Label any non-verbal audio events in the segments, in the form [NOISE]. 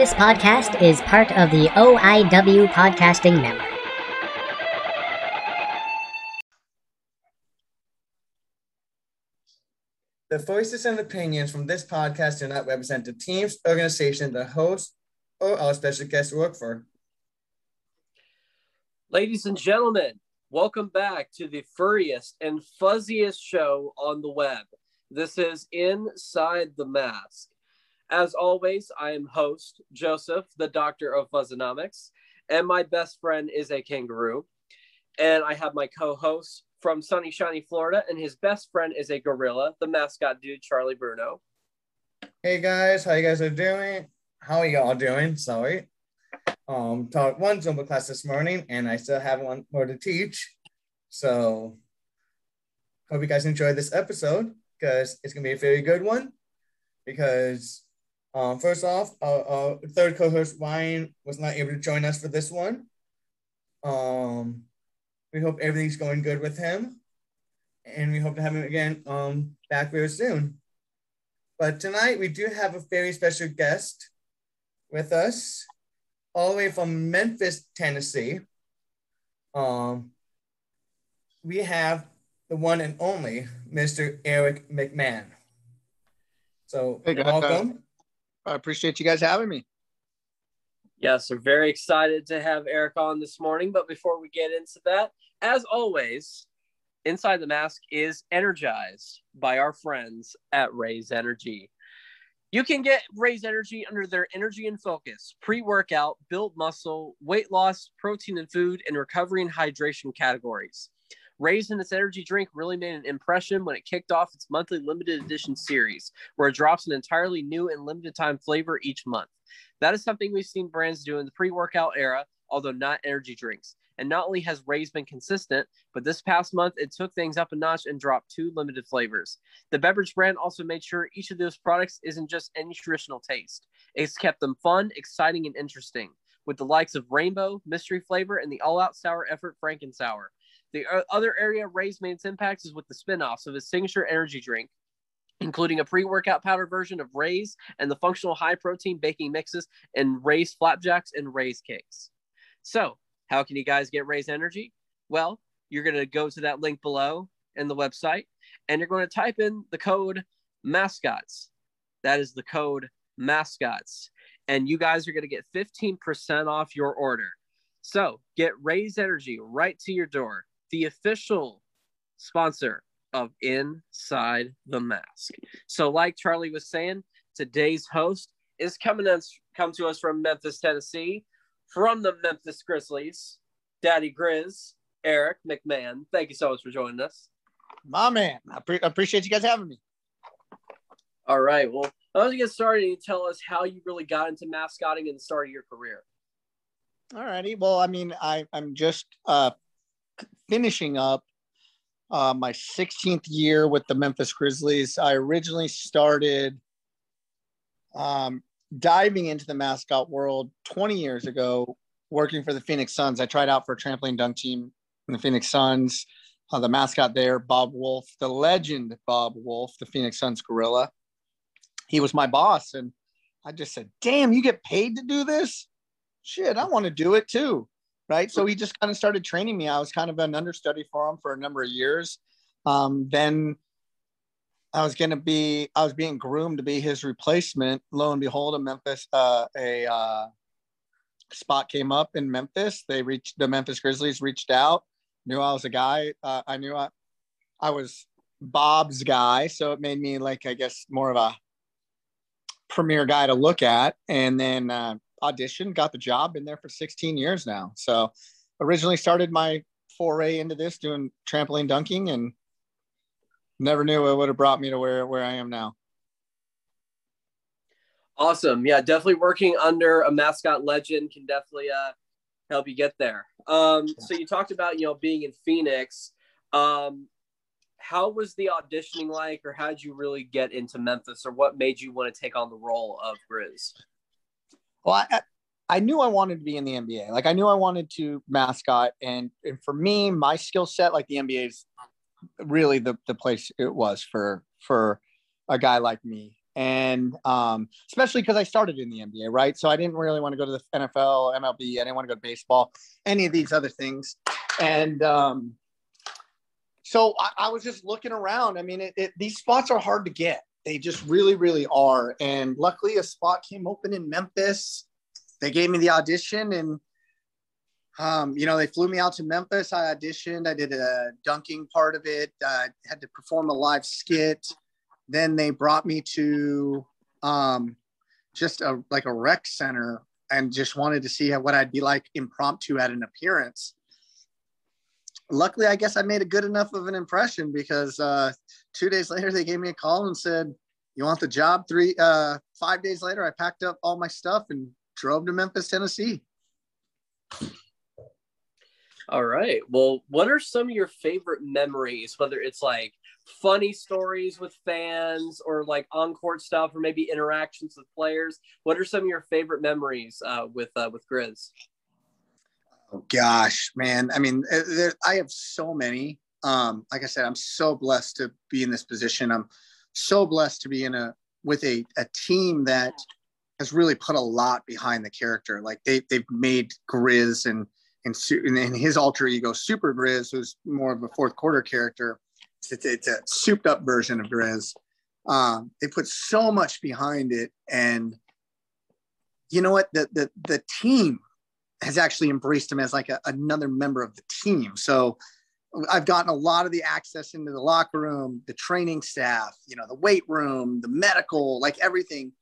This podcast is part of the OIW Podcasting Network. The voices and opinions from this podcast do not represent the teams, organization, the host, or our special guests work for. Ladies and gentlemen, welcome back to the furriest and fuzziest show on the web. This is Inside the Mask. As always, I am host Joseph, the doctor of Fuzzonomics, and my best friend is a kangaroo. And I have my co host from sunny, shiny Florida, and his best friend is a gorilla, the mascot dude, Charlie Bruno. Hey guys, how you guys are doing? How are you all doing? Sorry. Um, taught one Zumba class this morning, and I still have one more to teach. So, hope you guys enjoyed this episode because it's gonna be a very good one. Because, um, first off, our, our third co-host Ryan was not able to join us for this one. Um, we hope everything's going good with him, and we hope to have him again um back very soon. But tonight we do have a very special guest with us, all the way from Memphis, Tennessee. Um, we have the one and only Mr. Eric McMahon. So Hey, welcome. I appreciate you guys having me. Yes, we're very excited to have Eric on this morning. But before we get into that, as always, Inside the Mask is energized by our friends at Raze Energy. You can get Raze Energy under their Energy and Focus, pre workout, build muscle, weight loss, protein and food, and recovery and hydration categories. Raze and its energy drink really made an impression when it kicked off its monthly limited edition series, where it drops an entirely new and limited time flavor each month. That is something we've seen brands do in the pre workout era, although not energy drinks. And not only has Raze been consistent, but this past month it took things up a notch and dropped two limited flavors. The beverage brand also made sure each of those products isn't just any traditional taste. It's kept them fun, exciting, and interesting, with the likes of Rainbow, Mystery Flavor, and the all out sour effort Franken Sour. The other area Raze made its impact is with the spin offs of his signature energy drink, including a pre workout powder version of Raze and the functional high protein baking mixes and Raze flapjacks and Raze cakes. So, how can you guys get Raze Energy? Well, you're going to go to that link below in the website and you're going to type in the code mascots. That is the code mascots. And you guys are going to get 15% off your order. So get Raze Energy right to your door, the official sponsor of Inside the Mask. So, like Charlie was saying, today's host is coming us come to us from Memphis, Tennessee, from the Memphis Grizzlies, Daddy Grizz, Eric McMahon. Thank you so much for joining us. My man, I pre- appreciate you guys having me. All right. Well, I want to get started and you tell us how you really got into mascotting and the start of your career. All righty. Well, I mean, I, I'm just uh, finishing up uh, my 16th year with the Memphis Grizzlies. I originally started um, diving into the mascot world 20 years ago, working for the Phoenix Suns. I tried out for a trampoline dunk team in the Phoenix Suns. Uh, the mascot there, Bob Woolf, the legend Bob Woolf, the Phoenix Suns gorilla. He was my boss. And I just said, damn, you get paid to do this? Shit, I want to do it too. Right. So he just kind of started training me. I was kind of an understudy for him for a number of years. Um, then I was going to be, I was being groomed to be his replacement. Lo and behold, a Memphis, uh, a uh, spot came up in Memphis. They reached, the Memphis Grizzlies reached out, knew I was a guy. Uh, I knew I, I was Bob's guy. So it made me like, I guess, more of a premier guy to look at. And then uh, auditioned, got the job, been there for 16 years now. So originally started my foray into this doing trampoline dunking and never knew it would have brought me to where, where I am now. Awesome. Yeah, definitely working under a mascot legend can definitely uh, help you get there. Um, so you talked about, you know, being in Phoenix. Um, how was the auditioning like, or how did you really get into Memphis, or what made you want to take on the role of Grizz? Well, I, I knew I wanted to be in the NBA. Like I knew I wanted to mascot, and, and for me, my skill set, like the NBA is really the the place it was for for a guy like me. And um, especially because I started in the NBA, right? So I didn't really want to go to the NFL, MLB. I didn't want to go to baseball, any of these other things. And um, so I, I, was just looking around. I mean, it, it, these spots are hard to get. They just really, really are. And luckily, a spot came open in Memphis. They gave me the audition, and um, you know, they flew me out to Memphis. I auditioned. I did a dunking part of it. I had to perform a live skit. Then they brought me to um, just a like a rec center and just wanted to see what I'd be like impromptu at an appearance. Luckily, I guess I made a good enough of an impression because uh, two days later they gave me a call and said, "You want the job?" Three, uh, five days later, I packed up all my stuff and drove to Memphis, Tennessee. All right. Well, what are some of your favorite memories, whether it's like funny stories with fans or like on court stuff or maybe interactions with players? What are some of your favorite memories uh, with uh, with Grizz? Oh gosh, man. I mean, uh, there, I have so many. Um, like I said, I'm so blessed to be in this position. I'm so blessed to be in a with a, a team that has really put a lot behind the character. Like they they've made Grizz and and, and his alter ego Super Grizz, who's more of a fourth quarter character. It's, it's a souped up version of Grizz. Um, they put so much behind it, and you know what? The the the team has actually embraced him as like a, another member of the team. So I've gotten a lot of the access into the locker room, the training staff, you know, the weight room, the medical, like everything.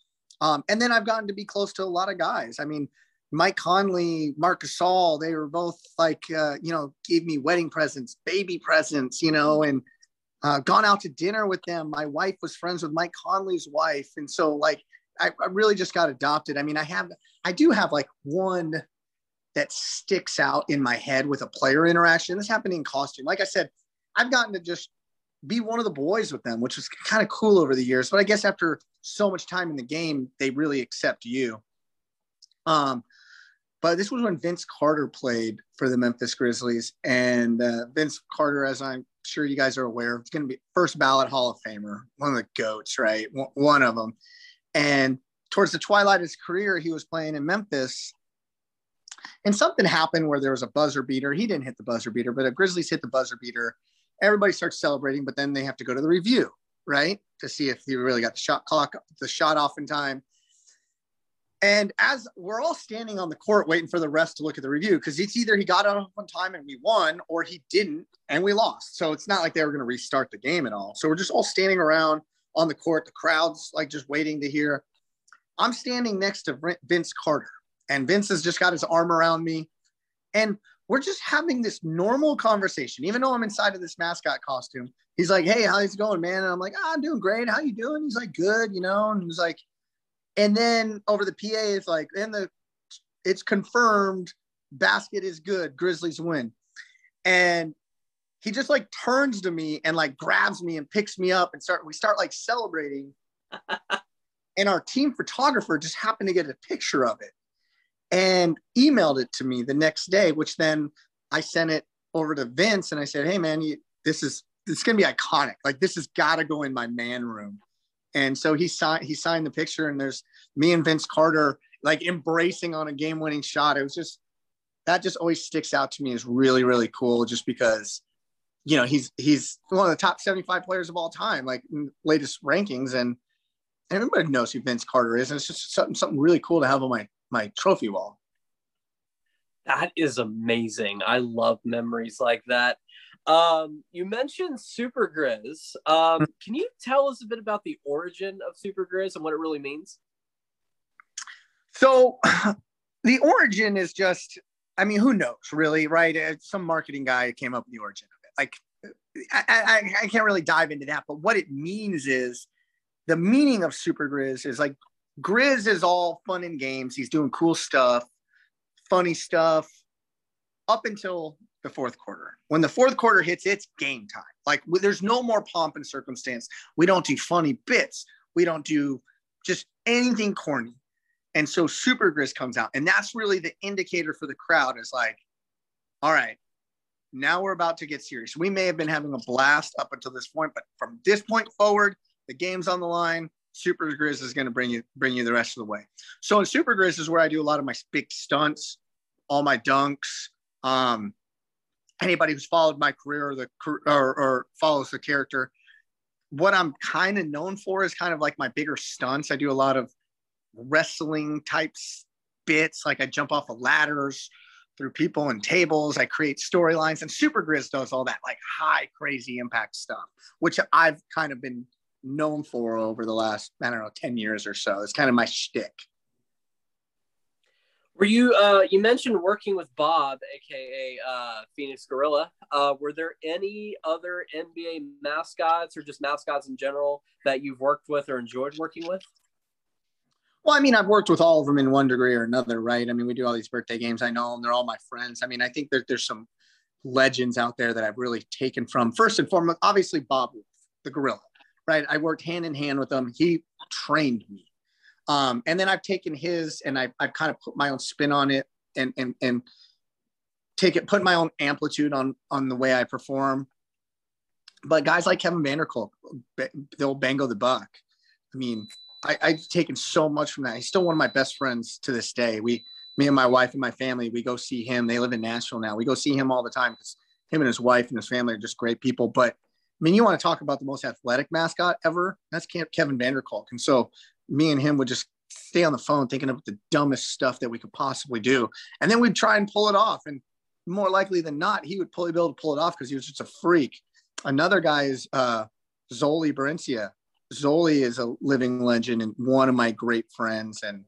Um, and then I've gotten to be close to a lot of guys. I mean, Mike Conley, Marc Gasol, they were both like, uh, you know, gave me wedding presents, baby presents, you know, and uh, gone out to dinner with them. My wife was friends with Mike Conley's wife. And so like, I, I really just got adopted. I mean, I have, I do have like one that sticks out in my head with a player interaction. This happened in costume. Like I said, I've gotten to just be one of the boys with them, which was kind of cool over the years. But I guess after so much time in the game, they really accept you. Um, but this was when Vince Carter played for the Memphis Grizzlies, and uh, Vince Carter, as I'm sure you guys are aware, is going to be first ballot Hall of Famer, one of the goats, right? One of them. And towards the twilight of his career, he was playing in Memphis, and something happened where there was a buzzer beater. He didn't hit the buzzer beater, but the Grizzlies hit the buzzer beater. Everybody starts celebrating, but then they have to go to the review, right, to see if he really got the shot clock, the shot off in time. And as we're all standing on the court waiting for the rest to look at the review, because it's either he got out on time and we won, or he didn't and we lost. So it's not like they were going to restart the game at all. So we're just all standing around on the court. The crowd's like just waiting to hear. I'm standing next to Vince Carter, and Vince has just got his arm around me. And we're just having this normal conversation, even though I'm inside of this mascot costume. He's like, Hey, how's it going, man? And I'm like, ah, I'm doing great. How you doing? He's like, good, you know, and he's like, and then over the PA, it's like, and the it's confirmed basket is good, Grizzlies win. And he just like turns to me and like grabs me and picks me up and start we start like celebrating. [LAUGHS] and our team photographer just happened to get a picture of it and emailed it to me the next day, which then I sent it over to Vince and I said, Hey man, you, this is it's gonna be iconic. Like this has got to go in my man room. And so he signed he signed the picture, and there's me and Vince Carter like embracing on a game winning shot. It was just that just always sticks out to me as really really cool, just because you know he's he's one of the top 75 players of all time, like latest rankings, and everybody knows who Vince Carter is, and it's just something something really cool to have on my my trophy wall. That is amazing. I love memories like that. Um, you mentioned Super Grizz. Um, can you tell us a bit about the origin of Super Grizz and what it really means? So, [CLEARS THROAT] the origin is just, I mean, who knows, really, right? Uh, some marketing guy came up with the origin of it. Like, I, I, I can't really dive into that, but what it means is the meaning of Super Grizz is like Grizz is all fun and games. He's doing cool stuff, funny stuff, up until the fourth quarter. When the fourth quarter hits, it's game time. Like there's no more pomp and circumstance. We don't do funny bits. We don't do just anything corny. And so Super Grizz comes out, and that's really the indicator for the crowd is like, all right, now we're about to get serious. We may have been having a blast up until this point, but from this point forward, the game's on the line. Super Grizz is going to bring you bring you the rest of the way. So in Super Grizz is where I do a lot of my big stunts, all my dunks. Um, anybody who's followed my career or the or, or follows the character, what I'm kind of known for is kind of like my bigger stunts. I do a lot of wrestling types bits, like I jump off of ladders through people and tables. I create storylines, and Super Grizz does all that like high, crazy impact stuff, which I've kind of been known for over the last I don't know ten years or so. It's kind of my shtick. Were you uh, you mentioned working with Bob, aka uh, Phoenix Gorilla? Uh, were there any other NBA mascots or just mascots in general that you've worked with or enjoyed working with? Well, I mean, I've worked with all of them in one degree or another, right? I mean, we do all these birthday games. I know them; they're all my friends. I mean, I think that there's some legends out there that I've really taken from. First and foremost, obviously Bob Woolf, the gorilla, right? I worked hand in hand with him. He trained me um, and then I've taken his and I, I've kind of put my own spin on it and, and, and take it, put my own amplitude on, on the way I perform. But guys like Kevin Vanderkolk, the old Bango the Buck. I mean, I, I've taken so much from that. He's still one of my best friends to this day. We, me and my wife and my family, we go see him. They live in Nashville now. We go see him all the time because him and his wife and his family are just great people. But mean, you want to talk about the most athletic mascot ever? That's Kevin Vanderkolk. And so me and him would just stay on the phone thinking of the dumbest stuff that we could possibly do. And then we'd try and pull it off. And more likely than not, he would probably be able to pull it off because he was just a freak. Another guy is uh, Zoli Berencia. Zoli is a living legend and one of my great friends. And,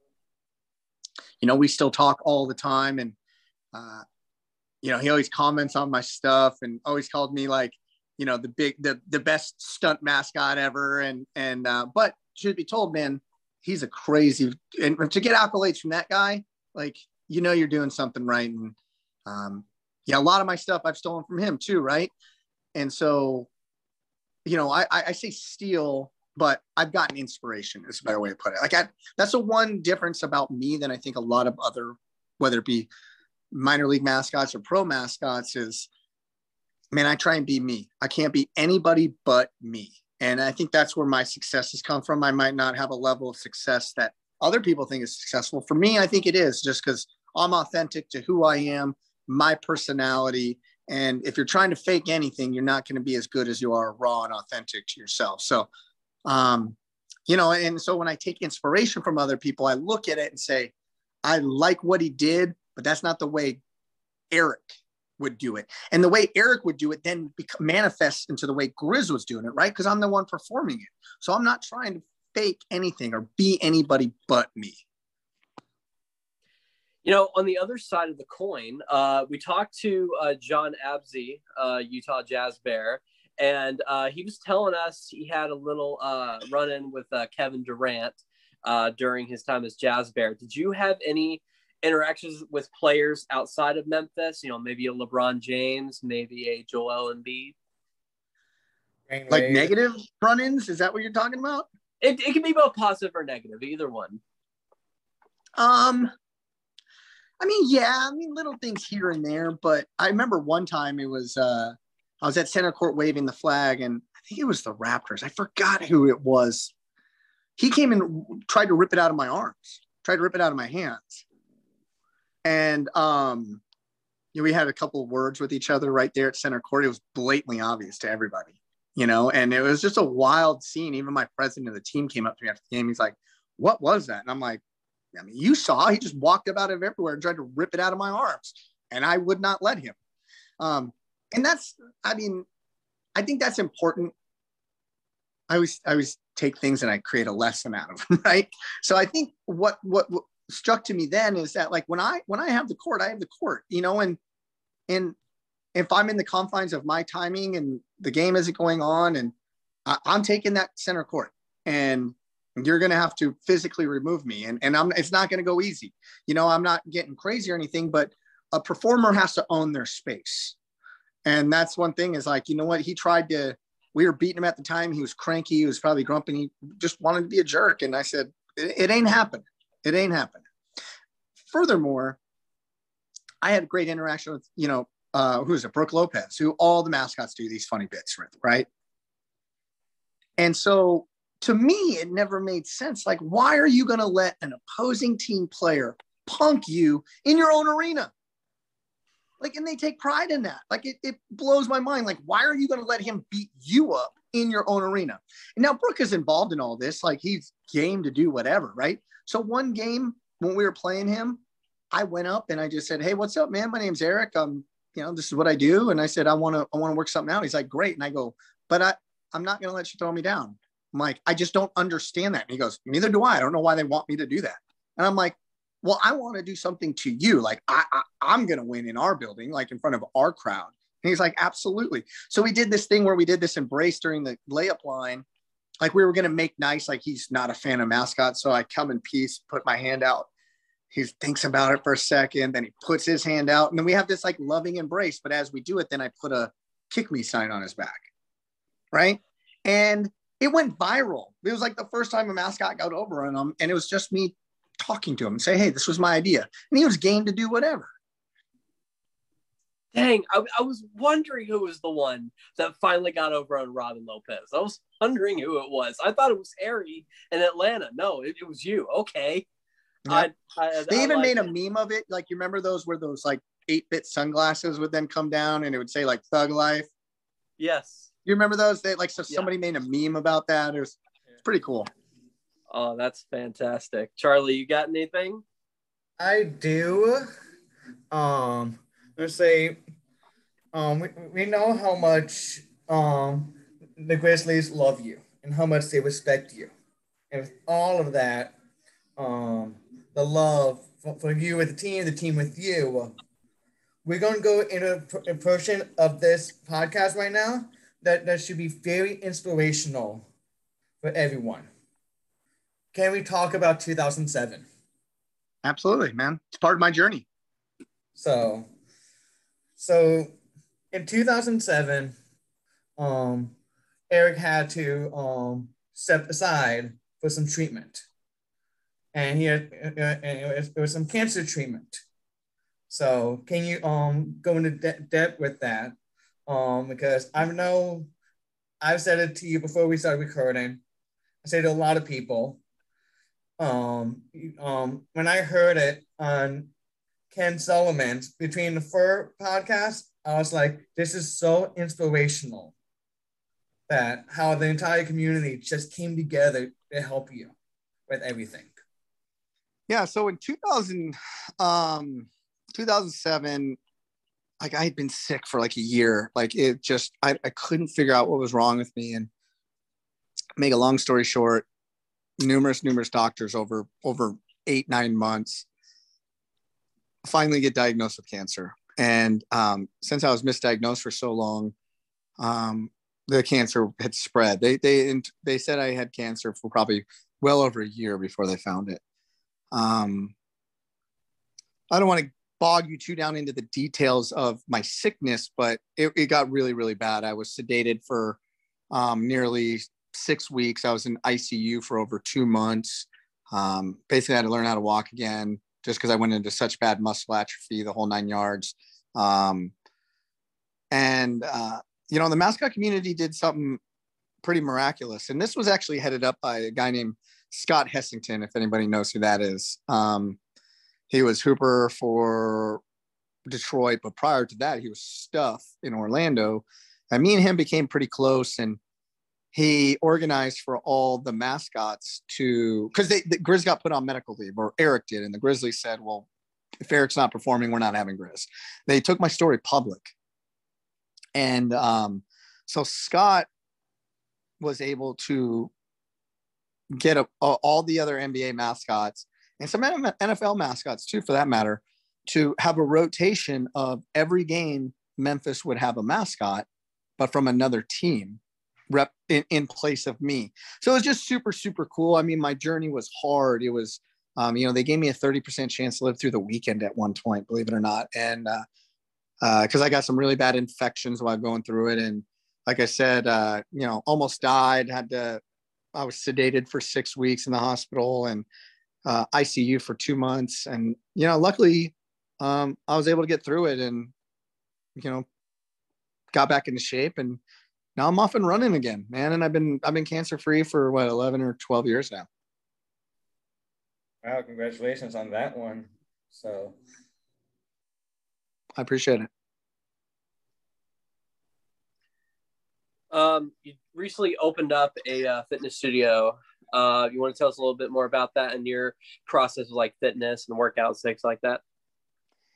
you know, we still talk all the time. And, uh, you know, he always comments on my stuff and always called me like, you know, the big, the, the best stunt mascot ever. And, and, uh, but should be told, man, he's a crazy and to get accolades from that guy, like you know you're doing something right. And um, yeah, a lot of my stuff I've stolen from him too, right? And so, you know, I I say steal, but I've gotten inspiration is a better way to put it. Like I, that's the one difference about me than I think a lot of other, whether it be minor league mascots or pro mascots, is man, I try and be me. I can't be anybody but me. And I think that's where my success has come from. I might not have a level of success that other people think is successful. For me, I think it is just because I'm authentic to who I am, my personality. And if you're trying to fake anything, you're not going to be as good as you are raw and authentic to yourself. So, um, you know, and so when I take inspiration from other people, I look at it and say, I like what he did, but that's not the way Eric would do it. And the way Eric would do it then manifests into the way Grizz was doing it, right? Because I'm the one performing it. So I'm not trying to fake anything or be anybody but me. You know, on the other side of the coin, uh, we talked to uh, John Absey, uh, Utah Jazz Bear, and uh, he was telling us he had a little uh, run in with uh, Kevin Durant during his time as Jazz Bear. Did you have any interactions with players outside of Memphis, you know, maybe a LeBron James, maybe a Joel Embiid. Like negative run-ins? Is that what you're talking about? It, it can be both positive or negative, either one. Um, I mean, yeah, I mean, little things here and there, but I remember one time it was, uh, I was at center court waving the flag, and I think it was the Raptors. I forgot who it was. He came and tried to rip it out of my arms, tried to rip it out of my hands and um, you know, we had a couple words with each other right there at center court. It was blatantly obvious to everybody, you know, and it was just a wild scene. Even my president of the team came up to me after the game. He's like, "What was that?" And I'm like, "I mean, you saw. He just walked about of everywhere and tried to rip it out of my arms, and I would not let him." Um, and that's, I mean, I think that's important. I always, I always take things and I create a lesson out of them, [LAUGHS] right? So I think what what struck to me then is that like when I when I have the court, I have the court, you know, and and if I'm in the confines of my timing and the game isn't going on, and I, am taking that center court, and you're going to have to physically remove me, and and I'm it's not going to go easy, you know. I'm not getting crazy or anything, but a performer has to own their space, and that's one thing is like you know what he tried to. We were beating him at the time. He was cranky. He was probably grumpy. He just wanted to be a jerk. And I said, it, it ain't happening. It ain't happening. Furthermore, I had great interaction with, you know, uh, who's it? Brooke Lopez, who all the mascots do these funny bits with, right? And so to me, it never made sense. Like, why are you going to let an opposing team player punk you in your own arena? Like, and they take pride in that. Like, it, it blows my mind. Like, why are you going to let him beat you up in your own arena? And now Brooke is involved in all this. Like, he's game to do whatever, right? So, one game when we were playing him, I went up and I just said, Hey, what's up, man? My name's Eric. Um, you know, this is what I do. And I said, I want to, I want to work something out. He's like, great. And I go, but I, I'm not going to let you throw me down. I'm like, I just don't understand that. And he goes, neither do I. I don't know why they want me to do that. And I'm like, well, I want to do something to you. Like I, I am going to win in our building, like in front of our crowd. He's like, absolutely. So we did this thing where we did this embrace during the layup line. Like we were going to make nice, like he's not a fan of mascot. So I come in peace, put my hand out. He thinks about it for a second, then he puts his hand out. And then we have this like loving embrace. But as we do it, then I put a kick me sign on his back. Right. And it went viral. It was like the first time a mascot got over on him, and it was just me talking to him and say, "Hey, this was my idea," and he was game to do whatever. Dang, I, I was wondering who was the one that finally got over on Robin Lopez. I was wondering who it was. I thought it was Harry in Atlanta. No, it, it was you. Okay. I, I, they even made it. a meme of it. Like you remember those where those like eight bit sunglasses would then come down and it would say like Thug Life. Yes. You remember those? They like so somebody made a meme about that. It was it's pretty cool. Oh, that's fantastic. Charlie, you got anything? I do. Um, let's say, um, we, we know how much um the Grizzlies love you and how much they respect you, and with all of that, um, the love for, for you with the team, the team with you. We're going to go into a portion of this podcast right now that, that should be very inspirational for everyone. Can we talk about 2007? Absolutely, man. It's part of my journey. So, so in 2007, um, Eric had to um, step aside for some treatment, and he had uh, uh it, was, it was some cancer treatment. So, can you um go into de- depth with that? um, because I know I've said it to you before we started recording. I say to a lot of people, um, um, when I heard it on Ken Sullivan's Between the Fur podcast, I was like, this is so inspirational that how the entire community just came together to help you with everything. Yeah. So in 2000, um, 2007, like I had been sick for like a year. Like it just, I, I couldn't figure out what was wrong with me. And make a long story short, numerous, numerous doctors over, over eight, nine months finally get diagnosed with cancer. And um, since I was misdiagnosed for so long, um, the cancer had spread. They, they, they said I had cancer for probably well over a year before they found it. Um, I don't want to bog you too down into the details of my sickness, but it, it got really, really bad. I was sedated for um, nearly six weeks. I was in ICU for over two months. Um, basically, I had to learn how to walk again just because I went into such bad muscle atrophy, the whole nine yards. Um, and, uh, you know, the mascot community did something pretty miraculous. And this was actually headed up by a guy named Scott Hessington, if anybody knows who that is. Um, he was Hooper for Detroit, but prior to that, he was Stuff in Orlando. And me and him became pretty close, and he organized for all the mascots to because they the Grizz got put on medical leave, or Eric did, and the Grizzlies said, "Well, if Eric's not performing, we're not having Grizz." They took my story public, and um, so Scott was able to get a, a, all the other NBA mascots and some NFL mascots too, for that matter, to have a rotation of every game Memphis would have a mascot, but from another team rep in, in place of me. So it was just super, super cool. I mean, my journey was hard. It was, um, you know, they gave me a 30% chance to live through the weekend at one point, believe it or not. And uh, because uh, I got some really bad infections while going through it. And like I said, uh, you know, almost died, had to, I was sedated for six weeks in the hospital and uh, ICU for two months, and you know, luckily, um, I was able to get through it, and you know, got back into shape, and now I'm off and running again, man. And I've been I've been cancer free for what 11 or 12 years now. Wow, congratulations on that one. So I appreciate it. Um, you recently opened up a uh, fitness studio. Uh, you want to tell us a little bit more about that and your process of like fitness and workouts, things like that?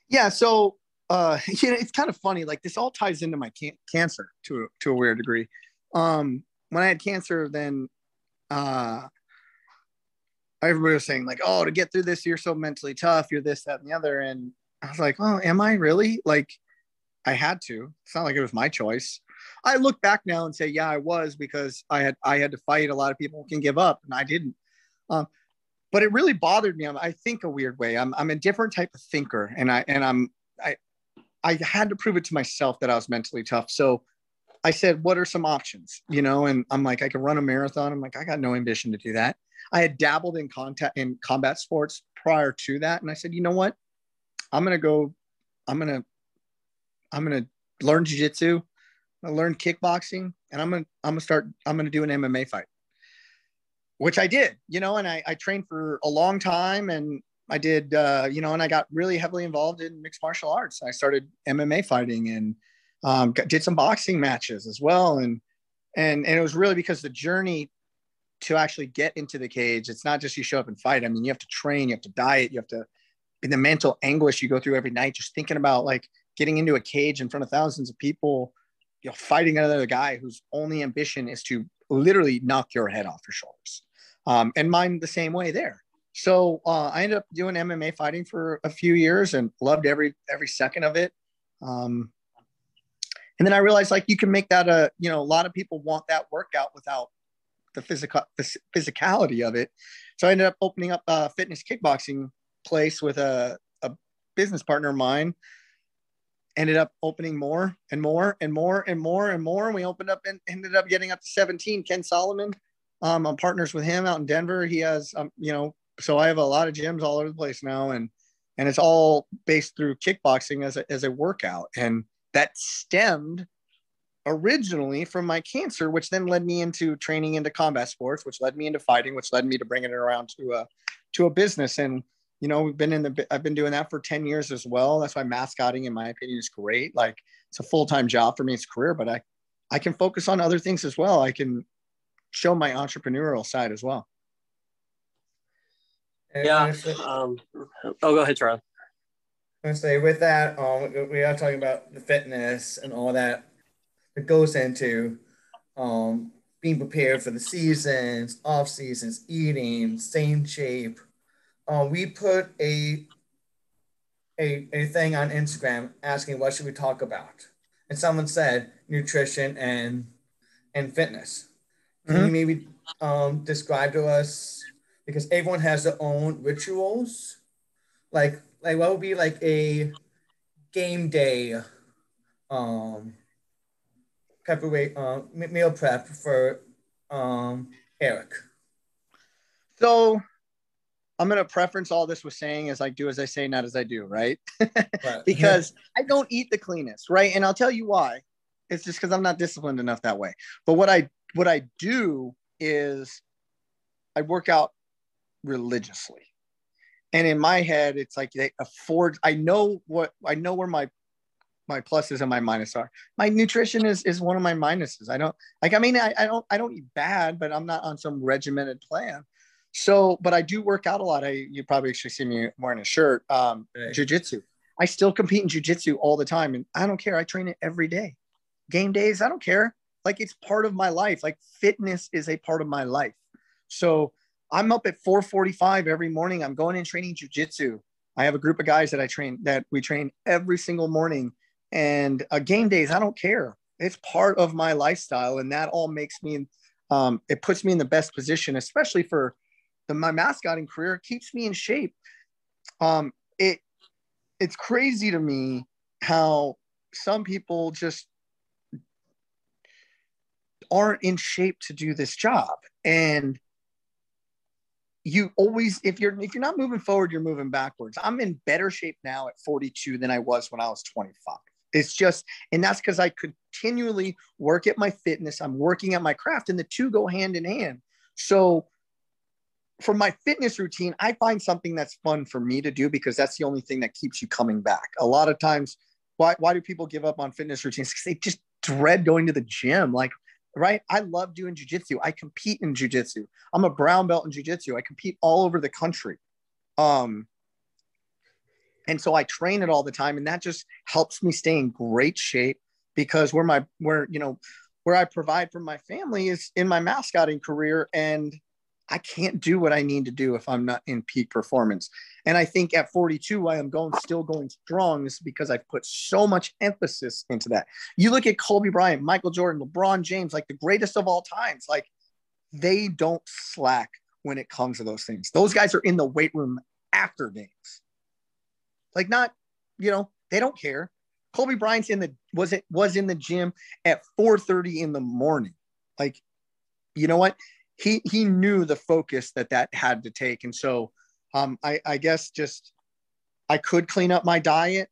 Yeah. So, uh, [LAUGHS] you know, it's kind of funny. Like this all ties into my can- cancer to to a weird degree. Um, when I had cancer, then uh, everybody was saying like, "Oh, to get through this, you're so mentally tough. You're this, that, and the other." And I was like, "Oh, am I really?" Like, I had to. It's not like it was my choice. I look back now and say, yeah, I was because I had I had to fight. A lot of people can give up, and I didn't. Um, but it really bothered me. I think a weird way. I'm I'm a different type of thinker, and I and I'm I I had to prove it to myself that I was mentally tough. So I said, what are some options? You know, and I'm like, I could run a marathon. I'm like, I got no ambition to do that. I had dabbled in contact in combat sports prior to that, and I said, you know what? I'm gonna go. I'm gonna I'm gonna learn jujitsu. I learned kickboxing, and I'm gonna I'm gonna start. I'm gonna do an MMA fight, which I did. You know, and I, I trained for a long time, and I did. Uh, you know, and I got really heavily involved in mixed martial arts. I started MMA fighting and um, did some boxing matches as well, and and and it was really because the journey to actually get into the cage. It's not just you show up and fight. I mean, you have to train, you have to diet, you have to in the mental anguish you go through every night, just thinking about like getting into a cage in front of thousands of people, you know, fighting another guy whose only ambition is to literally knock your head off your shoulders. Um, and mine the same way there. So uh, I ended up doing MMA fighting for a few years and loved every every second of it. Um, and then I realized like you can make that a you know a lot of people want that workout without the physical the physicality of it. So I ended up opening up a fitness kickboxing place with a, a business partner of mine ended up opening more and more and more and more and more. And we opened up and ended up getting up to 17. Ken Solomon, um, I'm partners with him out in Denver. He has, um, you know, so I have a lot of gyms all over the place now, and and it's all based through kickboxing as a as a workout, and that stemmed originally from my cancer, which then led me into training into combat sports, which led me into fighting, which led me to bringing it around to a to a business and you know, we've been in the, I've been doing that for 10 years as well. That's why mascotting, in my opinion, is great. Like it's a full time job for me, it's a career, but I, I can focus on other things as well. I can show my entrepreneurial side as well. Yeah. Um, oh, go ahead, Charlie. I say with that, um, we are talking about the fitness and all that that goes into um, being prepared for the seasons, off seasons, eating, same shape, uh, we put a, a a thing on Instagram asking what should we talk about, and someone said nutrition and and fitness. Can mm-hmm. you maybe um, describe to us because everyone has their own rituals, like like what would be like a game day um preparation uh, meal prep for um Eric? So I'm going to preference all this with saying as I do as I say, not as I do, right? right. [LAUGHS] because I don't eat the cleanest, right? And I'll tell you why. It's just because I'm not disciplined enough that way. But what I what I do is I work out religiously. And in my head, it's like they afford. I know what I know where my my pluses and my minuses are. My nutrition is is one of my minuses. I don't like. I mean, I, I don't I don't eat bad, but I'm not on some regimented plan. So, but I do work out a lot. I you probably actually see me wearing a shirt. Um, jujitsu. I still compete in jujitsu all the time, and I don't care. I train it every day. Game days, I don't care. Like it's part of my life. Like fitness is a part of my life. So I'm up at 4:45 every morning. I'm going in training jujitsu. I have a group of guys that I train that we train every single morning. And uh, game days, I don't care. It's part of my lifestyle, and that all makes me. Um, it puts me in the best position, especially for the, my mascotting career keeps me in shape. Um, it it's crazy to me how some people just aren't in shape to do this job and you always if you're if you're not moving forward you're moving backwards i'm in better shape now at 42 than i was when i was 25 It's just, and that's because I continually work at my fitness. I'm working at my craft, and the two go hand in hand. So, for my fitness routine, I find something that's fun for me to do because that's the only thing that keeps you coming back. A lot of times, why why do people give up on fitness routines? Because they just dread going to the gym. Like, right? I love doing jujitsu. I compete in jujitsu. I'm a brown belt in jujitsu. I compete all over the country. Um, and so I train it all the time, and that just helps me stay in great shape because where my where you know where I provide for my family is in my mascotting career, and I can't do what I need to do if I'm not in peak performance. And I think at 42, why I'm going still going strong is because I've put so much emphasis into that. You look at Kobe Bryant, Michael Jordan, LeBron James, like the greatest of all times, like they don't slack when it comes to those things. Those guys are in the weight room after games. Like not, you know, they don't care. Kobe Bryant's in the was it was in the gym at 4:30 in the morning. Like, you know what? He he knew the focus that that had to take, and so um, I I guess just I could clean up my diet,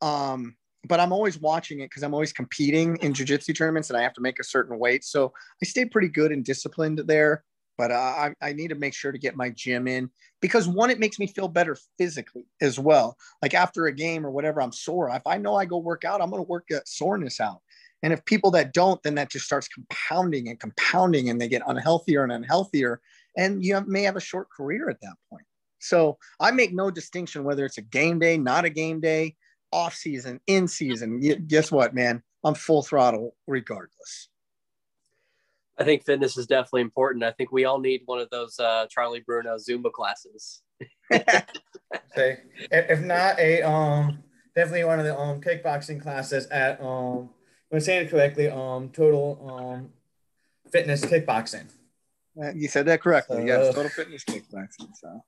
um, but I'm always watching it because I'm always competing in jujitsu tournaments, and I have to make a certain weight. So I stay pretty good and disciplined there but uh, I, I need to make sure to get my gym in because one, it makes me feel better physically as well. Like after a game or whatever, I'm sore. If I know I go work out, I'm going to work that soreness out. And if people that don't, then that just starts compounding and compounding and they get unhealthier and unhealthier. And you have, may have a short career at that point. So I make no distinction whether it's a game day, not a game day, off season, in season. guess what, man? I'm full throttle regardless. I think fitness is definitely important. I think we all need one of those uh, Charlie Bruno Zumba classes. [LAUGHS] Say, if not a um, definitely one of the um kickboxing classes at um, if I'm saying it correctly, um, total um, fitness kickboxing. Uh, you said that correctly. So, yes, total fitness kickboxing. So.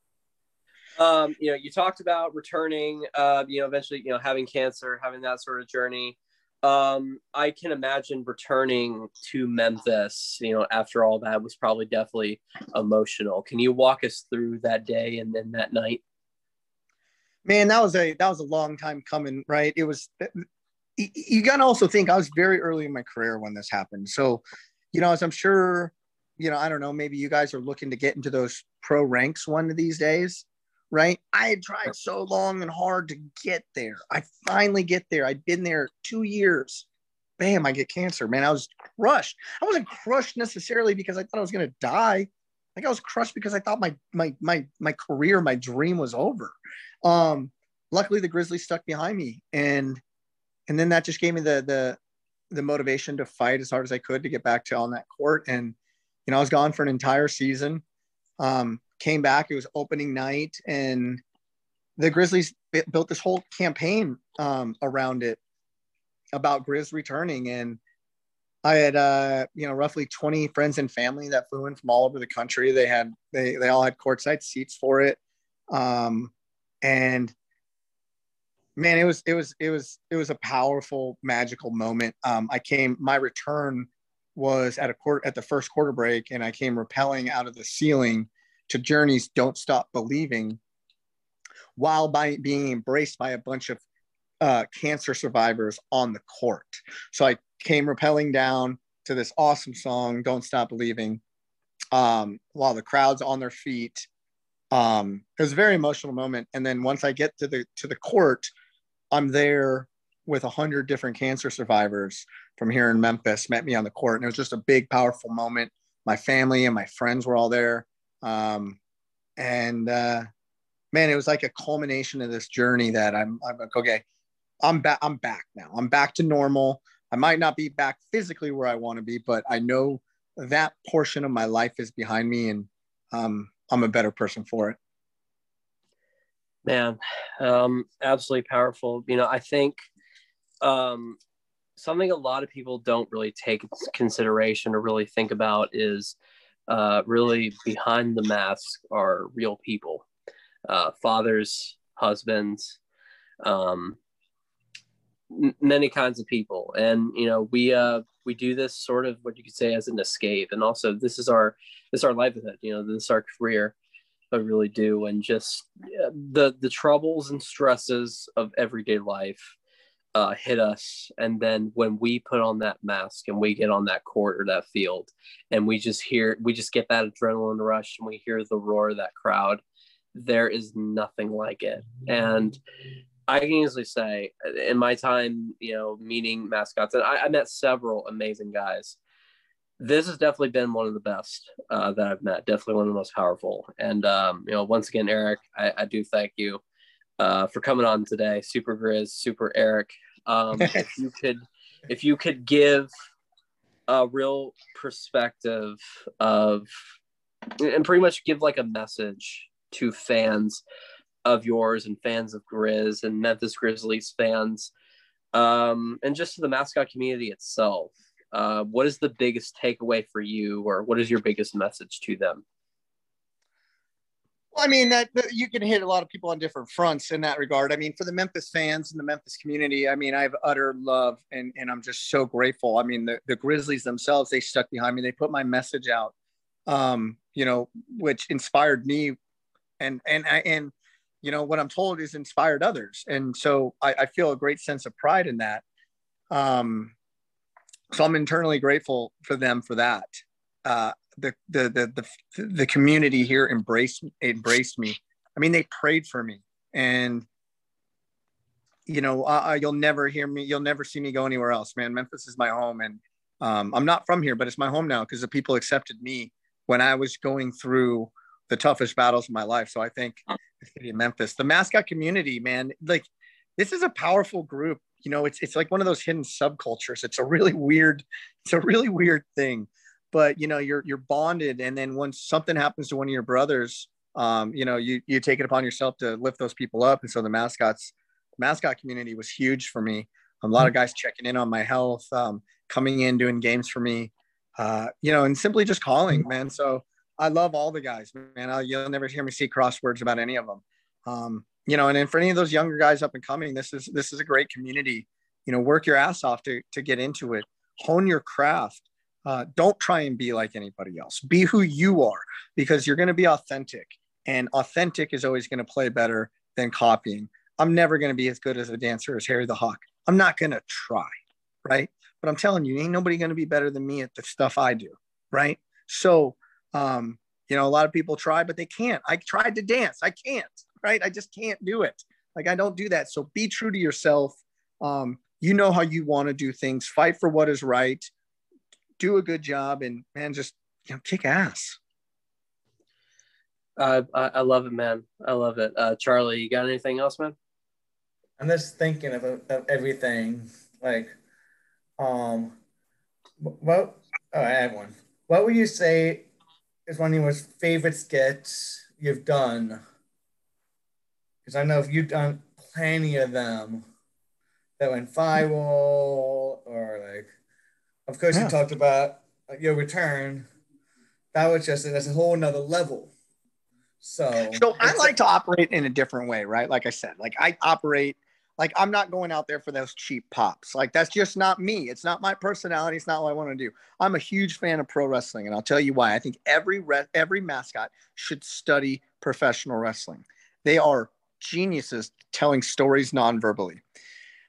Um, you know, you talked about returning, uh, you know, eventually, you know, having cancer, having that sort of journey um, I can imagine returning to Memphis, you know, after all that was probably definitely emotional. Can you walk us through that day and then that night? Man, that was a that was a long time coming, right? It was you got to also think I was very early in my career when this happened. So, you know, as I'm sure, you know, I don't know, maybe you guys are looking to get into those pro ranks one of these days right? I had tried so long and hard to get there. I finally get there. I'd been there two years. Bam, I get cancer. Man, I was crushed. I wasn't crushed necessarily because I thought I was gonna die. Like I was crushed because I thought my my my my career, my dream was over. Um, luckily the Grizzlies stuck behind me and and then that just gave me the the the motivation to fight as hard as I could to get back to on that court. And you know, I was gone for an entire season. Um, came back. It was opening night, and the Grizzlies built this whole campaign um, around it about Grizz returning. And I had, uh, you know, roughly 20 friends and family that flew in from all over the country. They had, they, they all had courtside seats for it. Um, and man, it was, it was, it was, it was a powerful, magical moment. Um, I came, my return was at a court at the first quarter break and I came rappelling out of the ceiling to Journey's Don't Stop Believing while by being embraced by a bunch of uh, cancer survivors on the court. So I came rappelling down to this awesome song, Don't Stop Believing, um, while the crowd's on their feet. Um, it was a very emotional moment. And then once I get to the to the court, I'm there with a hundred different cancer survivors from here in Memphis met me on the court. And it was just a big, powerful moment. My family and my friends were all there. Um, and uh, man, it was like a culmination of this journey that I'm, I'm like, okay, I'm back. I'm back now. I'm back to normal. I might not be back physically where I want to be, but I know that portion of my life is behind me, and um, I'm a better person for it. Man, um, absolutely powerful. You know, I think um, something a lot of people don't really take consideration or really think about is uh, really behind the mask are real people, uh, fathers, husbands, um, many kinds of people. And, you know, we, uh, we do this sort of what you could say as an escape. And also this is our, this is our livelihood, you know, this is our career. I really do. And just the, the troubles and stresses of everyday life uh, hit us. And then when we put on that mask and we get on that court or that field and we just hear, we just get that adrenaline rush and we hear the roar of that crowd, there is nothing like it. And I can easily say in my time, you know, meeting mascots, and I, I met several amazing guys. This has definitely been one of the best uh, that I've met. Definitely one of the most powerful. And um, you know, once again, Eric, I, I do thank you uh, for coming on today. Super Grizz, Super Eric. Um, [LAUGHS] if you could, if you could give a real perspective of, and pretty much give like a message to fans of yours and fans of Grizz and Memphis Grizzlies fans, um, and just to the mascot community itself. Uh, what is the biggest takeaway for you, or what is your biggest message to them? Well, I mean that, that, you can hit a lot of people on different fronts in that regard. I mean, for the Memphis fans and the Memphis community, I mean, I have utter love and and I'm just so grateful. I mean, the, the Grizzlies themselves, they stuck behind me. They put my message out, um, you know, which inspired me, and and I and you know what I'm told is inspired others, and so I, I feel a great sense of pride in that. Um, so I'm internally grateful for them for that. Uh, the, the the the the community here embraced embraced me. I mean, they prayed for me, and you know, uh, you'll never hear me. You'll never see me go anywhere else, man. Memphis is my home, and um, I'm not from here, but it's my home now because the people accepted me when I was going through the toughest battles of my life. So I think the city of Memphis, the mascot community, man, like this is a powerful group. You know, it's it's like one of those hidden subcultures. It's a really weird, it's a really weird thing. But you know you're you're bonded and then once something happens to one of your brothers um, you know you you take it upon yourself to lift those people up. And so the mascots mascot community was huge for me. A lot of guys checking in on my health um, coming in doing games for me uh, you know and simply just calling man. So i love all the guys man. I'll, you'll never hear me say crosswords about any of them um, you know and then for any of those younger guys up and coming this is this is a great community you know work your ass off to to get into it hone your craft uh, don't try and be like anybody else. Be who you are because you're going to be authentic, and authentic is always going to play better than copying. I'm never going to be as good as a dancer as Harry the Hawk. I'm not going to try, right? But I'm telling you, ain't nobody going to be better than me at the stuff I do, right? So, um, you know, a lot of people try, but they can't. I tried to dance, I can't, right? I just can't do it. Like I don't do that. So be true to yourself. Um, you know how you want to do things. Fight for what is right do a good job and man, just you know, kick ass. Uh, I, I love it, man. I love it. Uh, Charlie, you got anything else, man? I'm just thinking of, of everything. Like, um, what? Oh, I have one. What would you say is one of your favorite skits you've done? Because I know if you've done plenty of them that went viral or like of course, yeah. you talked about your return. That was just that's a whole nother level. So, so I like to operate in a different way, right? Like I said, like I operate like I'm not going out there for those cheap pops. Like that's just not me. It's not my personality. It's not what I want to do. I'm a huge fan of pro wrestling, and I'll tell you why. I think every re- every mascot should study professional wrestling. They are geniuses telling stories non-verbally.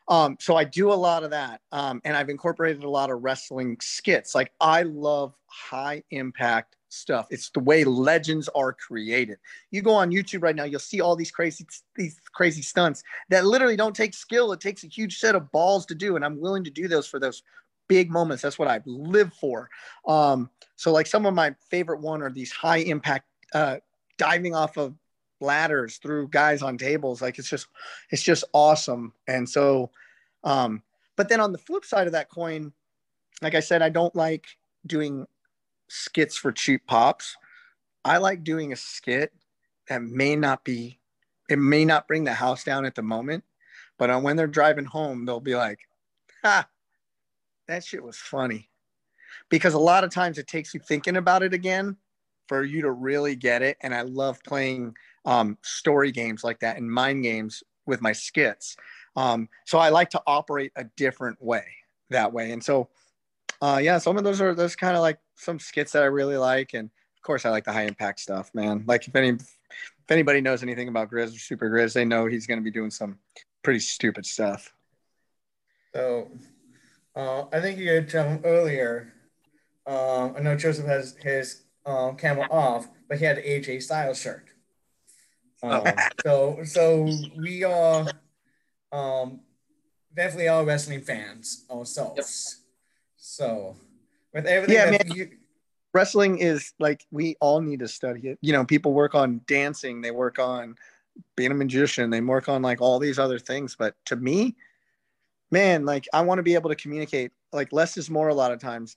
Um, so I do a lot of that. Um, and I've incorporated a lot of wrestling skits. Like I love high impact stuff. It's the way legends are created. You go on YouTube right now, you'll see all these crazy these crazy stunts that literally don't take skill. It takes a huge set of balls to do, and I'm willing to do those for those big moments. That's what I live for. Um, so like some of my favorite one are these high impact uh, diving off of ladders through guys on tables. Like it's just it's just awesome. And so um, but then on the flip side of that coin, like I said, I don't like doing skits for cheap pops. I like doing a skit that may not be, it may not bring the house down at the moment, but when they're driving home, they'll be like, ha, that shit was funny. Because a lot of times it takes you thinking about it again for you to really get it. And I love playing um, story games like that and mind games with my skits um, so I like to operate a different way that way. And so, uh, yeah, some of those are those kind of like some skits that I really like. And of course, I like the high impact stuff, man. Like if any, if anybody knows anything about Grizz or Super Grizz, they know he's going to be doing some pretty stupid stuff. So uh, I think you had him earlier. Um, I know Joseph has his um, camera off, but he had AJ Styles shirt. Um, so so we are um, definitely all wrestling fans ourselves. Yep. So with everything yeah, man. You, wrestling is like we all need to study it. You know, people work on dancing, they work on being a magician, they work on like all these other things. But to me, man, like I want to be able to communicate. Like less is more a lot of times.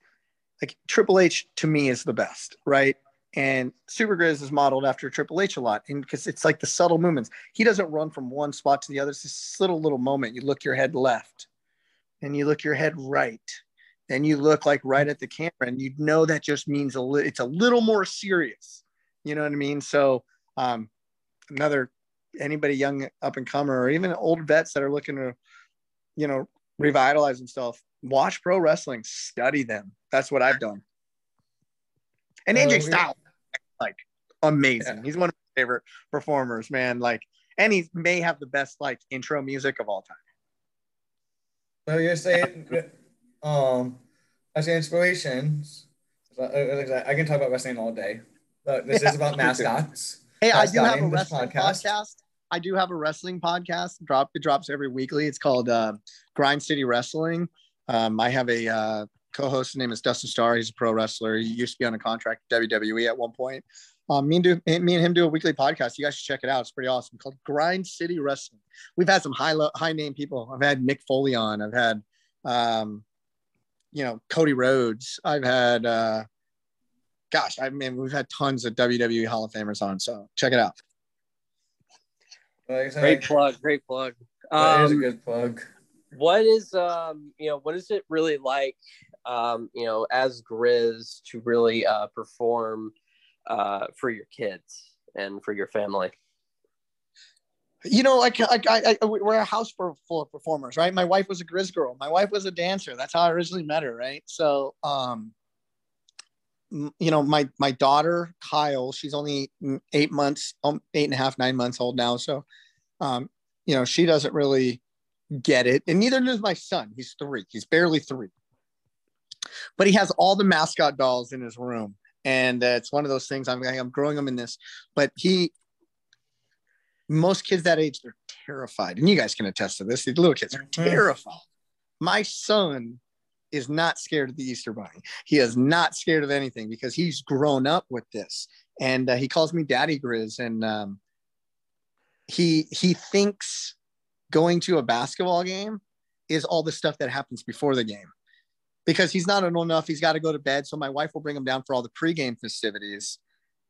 Like Triple H to me is the best, right? And Super Grizz is modeled after Triple H a lot, and because it's like the subtle movements. He doesn't run from one spot to the other. It's this little little moment. You look your head left, and you look your head right, and you look like right at the camera, and you know that just means a li- it's a little more serious. You know what I mean? So, um, another anybody young up and comer, or even old vets that are looking to, you know, revitalize themselves, watch pro wrestling, study them. That's what I've done. And AJ uh, Styles like amazing. Yeah. He's one of my favorite performers, man. Like, and he may have the best like intro music of all time. So you're saying, um, as inspirations, uh, I can talk about wrestling all day. But this yeah, is about [LAUGHS] mascots. Hey, I do have a wrestling podcast. podcast. I do have a wrestling podcast. Drop it drops every weekly. It's called uh, Grind City Wrestling. Um, I have a uh, co-host. His name is Dustin Starr. He's a pro wrestler. He used to be on a contract with WWE at one point. Um, me and do me and him do a weekly podcast. You guys should check it out. It's pretty awesome. called Grind City Wrestling. We've had some high high name people. I've had Mick Foley on. I've had, um, you know, Cody Rhodes. I've had, uh, gosh, I mean, we've had tons of WWE Hall of Famers on. So check it out. Great plug. Great plug. That um, is a um, good plug. What is um you know what is it really like um, you know, as Grizz to really uh, perform uh, for your kids and for your family? You know, like, I, I, we're a house full of performers, right? My wife was a Grizz girl. My wife was a dancer. That's how I originally met her, right? So, um, you know, my my daughter Kyle, she's only eight months, um, eight and a half, nine months old now. So, um, you know, she doesn't really get it, and neither does my son. He's three. He's barely three but he has all the mascot dolls in his room. And uh, it's one of those things I'm, I'm growing them in this but he most kids that age they're terrified. And you guys can attest to this. The little kids are mm-hmm. terrified. My son is not scared of the easter bunny. He is not scared of anything because he's grown up with this. And uh, he calls me daddy grizz and um, he he thinks going to a basketball game is all the stuff that happens before the game because he's not old enough. He's got to go to bed. So my wife will bring him down for all the pregame festivities,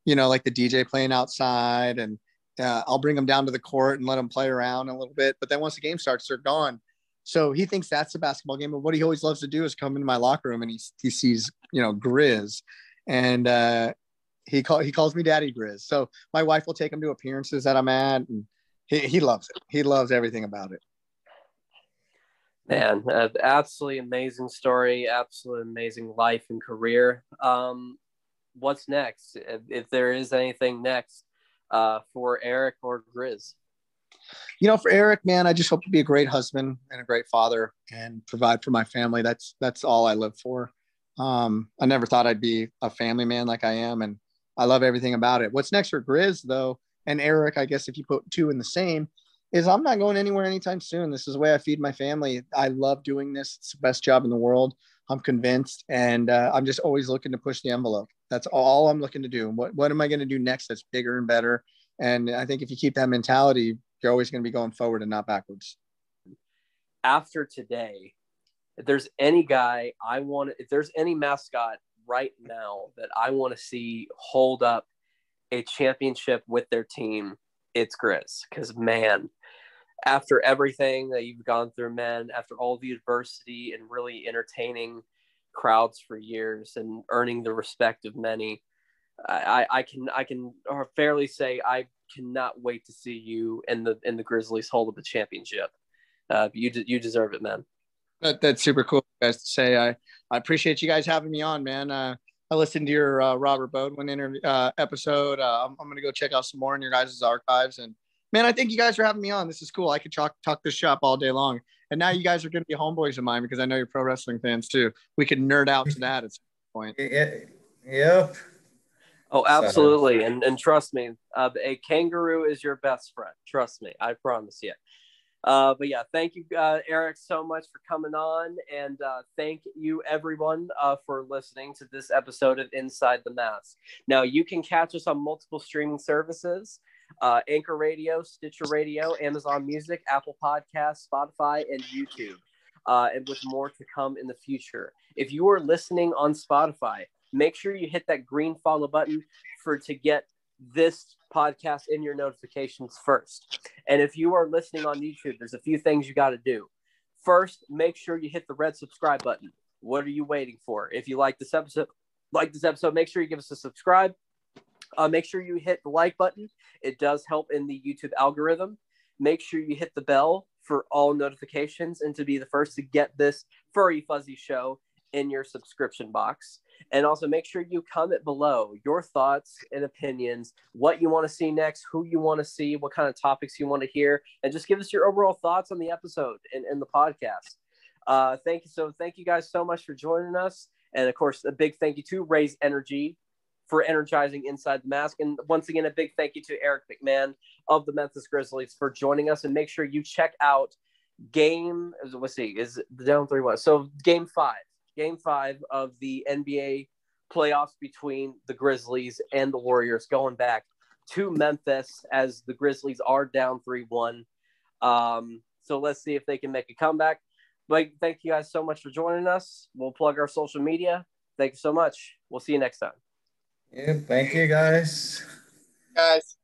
you know, like the DJ playing outside. And uh, I'll bring him down to the court and let him play around a little bit. But then once the game starts, they're gone. So he thinks that's a basketball game. But what he always loves to do is come into my locker room and he, he sees, you know, Grizz. And uh, he, call, he calls me Daddy Grizz. So my wife will take him to appearances that I'm at. And he, he loves it. He loves everything about it. Man, uh, absolutely amazing story, absolutely amazing life and career. Um, what's next? If, if, there is anything next uh, for Eric or Grizz? You know, for Eric, man, I just hope to be a great husband and a great father and provide for my family. That's that's all I live for. Um, I never thought I'd be a family man like I am, and I love everything about it. What's next for Grizz, though, and Eric? I guess if you put two in the same, is I'm not going anywhere anytime soon. This is the way I feed my family. I love doing this. It's the best job in the world. I'm convinced, and uh, I'm just always looking to push the envelope. That's all I'm looking to do. What what am I going to do next that's bigger and better? And I think if you keep that mentality, you're always going to be going forward and not backwards. After today, if there's any guy I want, if there's any mascot right now that I want to see hold up a championship with their team, it's Grizz. Because man, after everything that you've gone through, man, after all the adversity and really entertaining crowds for years and earning the respect of many, I, I can I can fairly say I cannot wait to see you in the in the Grizzlies hold up a championship. Uh, you you deserve it, man. That, that's super cool, guys. To say I I appreciate you guys having me on, man. Uh, I listened to your uh, Robert Bodwin interview uh, episode. Uh, I'm, I'm gonna go check out some more in your guys' archives and man, I thank you guys for having me on. This is cool. I could talk talk this shop all day long. And now you guys are going to be homeboys of mine because I know you're pro wrestling fans too. We could nerd out to that at some point. [LAUGHS] Yeah, yep. Oh, absolutely. So. And and trust me, uh, a kangaroo is your best friend. Trust me, I promise you. Uh, but yeah, thank you, uh, Eric, so much for coming on. And uh, thank you, everyone, uh, for listening to this episode of Inside the Mask. Now, you can catch us on multiple streaming services uh, Anchor Radio, Stitcher Radio, Amazon Music, Apple Podcasts, Spotify, and YouTube. Uh, and with more to come in the future. If you are listening on Spotify, make sure you hit that green follow button for to get this podcast in your notifications first. And if you are listening on YouTube, there's a few things you got to do. First, make sure you hit the red subscribe button. What are you waiting for? If you like this episode, like this episode, make sure you give us a subscribe. Uh, make sure you hit the like button. It does help in the YouTube algorithm. Make sure you hit the bell for all notifications and to be the first to get this furry fuzzy show in your subscription box. And also make sure you comment below your thoughts and opinions, what you want to see next, who you want to see, what kind of topics you want to hear, and just give us your overall thoughts on the episode and, and the podcast. Uh, thank you. So thank you guys so much for joining us. And of course, a big thank you to Raze Energy for energizing Inside the Mask. And once again, a big thank you to Eric McMahon of the Memphis Grizzlies for joining us. And make sure you check out game, let's see, is the down 3 1. So game five game five of the NBA playoffs between the Grizzlies and the Warriors going back to Memphis as the Grizzlies are down 3 1. Um, so let's see if they can make a comeback. But thank you guys so much for joining us. We'll plug our social media. Thank you so much. We'll see you next time. Yeah, thank you guys. Guys.